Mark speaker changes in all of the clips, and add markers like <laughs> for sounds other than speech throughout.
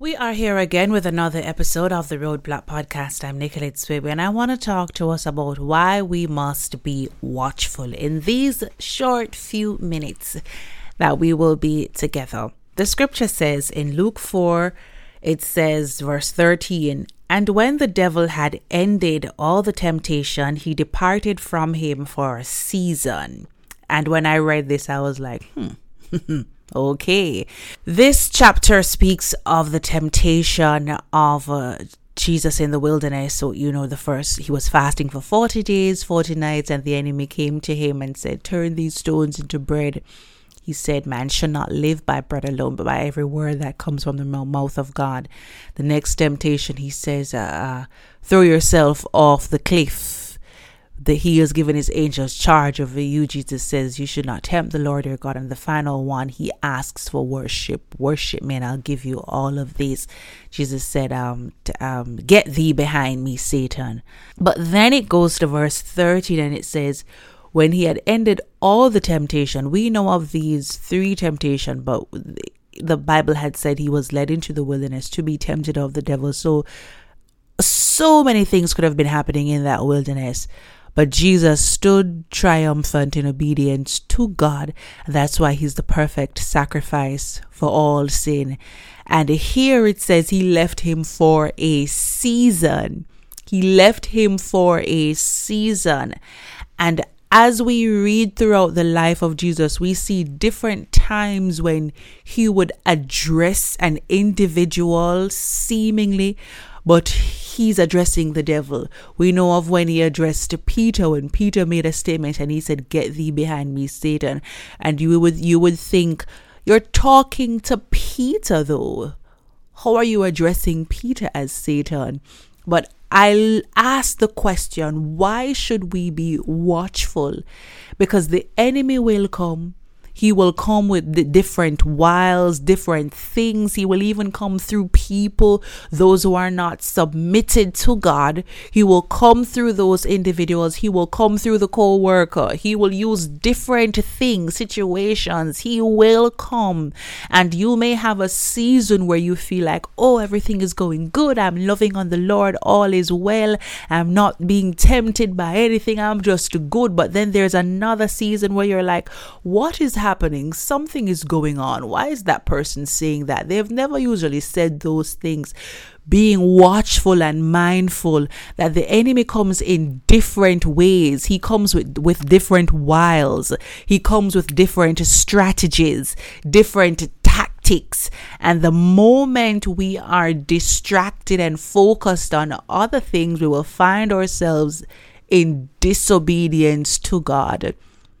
Speaker 1: We are here again with another episode of the Roadblock Podcast. I'm Nicolette Swibby, and I want to talk to us about why we must be watchful in these short few minutes that we will be together. The scripture says in Luke 4, it says, verse 13, and when the devil had ended all the temptation, he departed from him for a season. And when I read this, I was like, hmm. <laughs> Okay. This chapter speaks of the temptation of uh, Jesus in the wilderness. So, you know, the first, he was fasting for 40 days, 40 nights, and the enemy came to him and said, Turn these stones into bread. He said, Man shall not live by bread alone, but by every word that comes from the mouth of God. The next temptation, he says, uh, Throw yourself off the cliff that he has given his angels charge over you. Jesus says you should not tempt the Lord your God. And the final one, he asks for worship. Worship me, and I'll give you all of these. Jesus said, um, um, get thee behind me, Satan. But then it goes to verse 13 and it says, when he had ended all the temptation, we know of these three temptation, but the Bible had said he was led into the wilderness to be tempted of the devil. So, so many things could have been happening in that wilderness. But Jesus stood triumphant in obedience to God. That's why he's the perfect sacrifice for all sin. And here it says he left him for a season. He left him for a season. And as we read throughout the life of Jesus, we see different times when he would address an individual seemingly but he's addressing the devil. We know of when he addressed Peter, when Peter made a statement and he said, Get thee behind me, Satan. And you would you would think you're talking to Peter though. How are you addressing Peter as Satan? But I'll ask the question why should we be watchful? Because the enemy will come he will come with different wiles, different things. He will even come through people, those who are not submitted to God. He will come through those individuals. He will come through the co worker. He will use different things, situations. He will come. And you may have a season where you feel like, oh, everything is going good. I'm loving on the Lord. All is well. I'm not being tempted by anything. I'm just good. But then there's another season where you're like, what is happening? Happening. Something is going on. Why is that person saying that? They've never usually said those things. Being watchful and mindful that the enemy comes in different ways. He comes with, with different wiles. He comes with different strategies, different tactics. And the moment we are distracted and focused on other things, we will find ourselves in disobedience to God.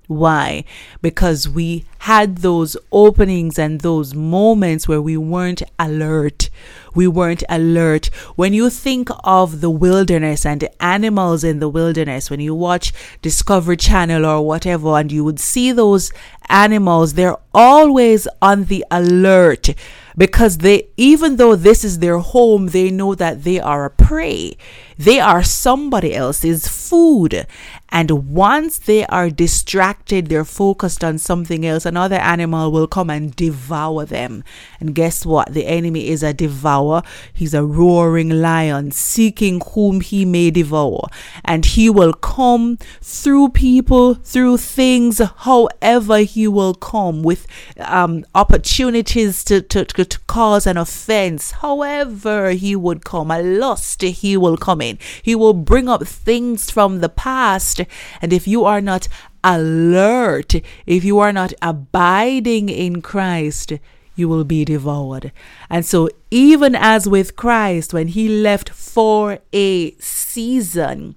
Speaker 1: Why? Because we had those openings and those moments where we weren't alert. We weren't alert. When you think of the wilderness and animals in the wilderness, when you watch Discovery Channel or whatever, and you would see those animals, they're always on the alert because they, even though this is their home, they know that they are a prey. They are somebody else's food. And once they are distracted, they're focused on something else, another animal will come and devour them. And guess what? The enemy is a devourer. He's a roaring lion seeking whom he may devour. And he will come through people, through things, however he will come with um, opportunities to, to, to, to cause an offense. However he would come, a lust he will come in. He will bring up things from the past and if you are not alert, if you are not abiding in Christ, you will be devoured. And so, even as with Christ, when he left for a season,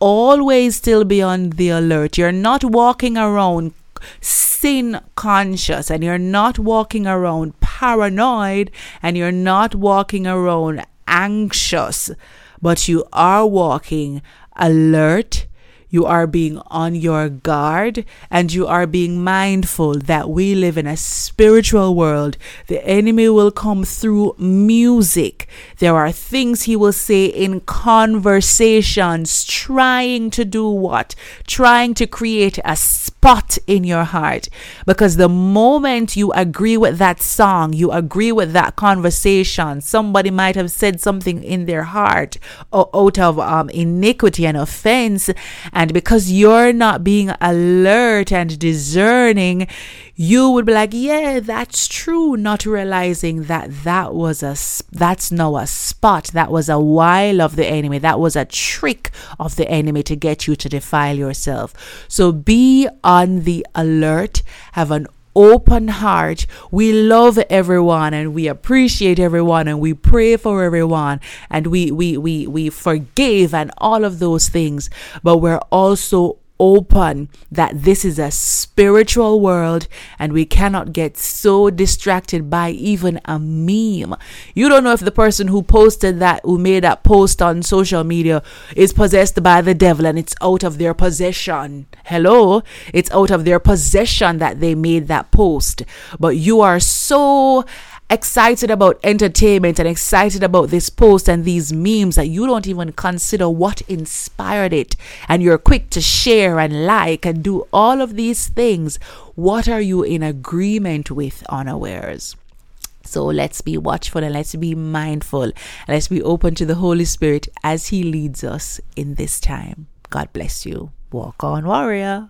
Speaker 1: always still be on the alert. You're not walking around sin conscious and you're not walking around paranoid and you're not walking around anxious, but you are walking alert you are being on your guard and you are being mindful that we live in a spiritual world. The enemy will come through music. There are things he will say in conversations, trying to do what? Trying to create a spot in your heart. Because the moment you agree with that song, you agree with that conversation, somebody might have said something in their heart or out of um, iniquity and offense. And because you're not being alert and discerning, you would be like, yeah, that's true, not realizing that that was a, that's no a spot. That was a wile of the enemy. That was a trick of the enemy to get you to defile yourself. So be on the alert, have an open heart. We love everyone and we appreciate everyone and we pray for everyone and we we we we forgive and all of those things. But we're also open that this is a spiritual world and we cannot get so distracted by even a meme. You don't know if the person who posted that, who made that post on social media, is possessed by the devil and it's out of their possession. Hello? It's out of their possession that they made that post. But you are so excited about entertainment and excited about this post and these memes that you don't even consider what inspired it. And you're quick to share and like and do all of these things. What are you in agreement with unawares? So let's be watchful and let's be mindful let's be open to the Holy Spirit as He leads us in this time. God bless you. Walk on, warrior.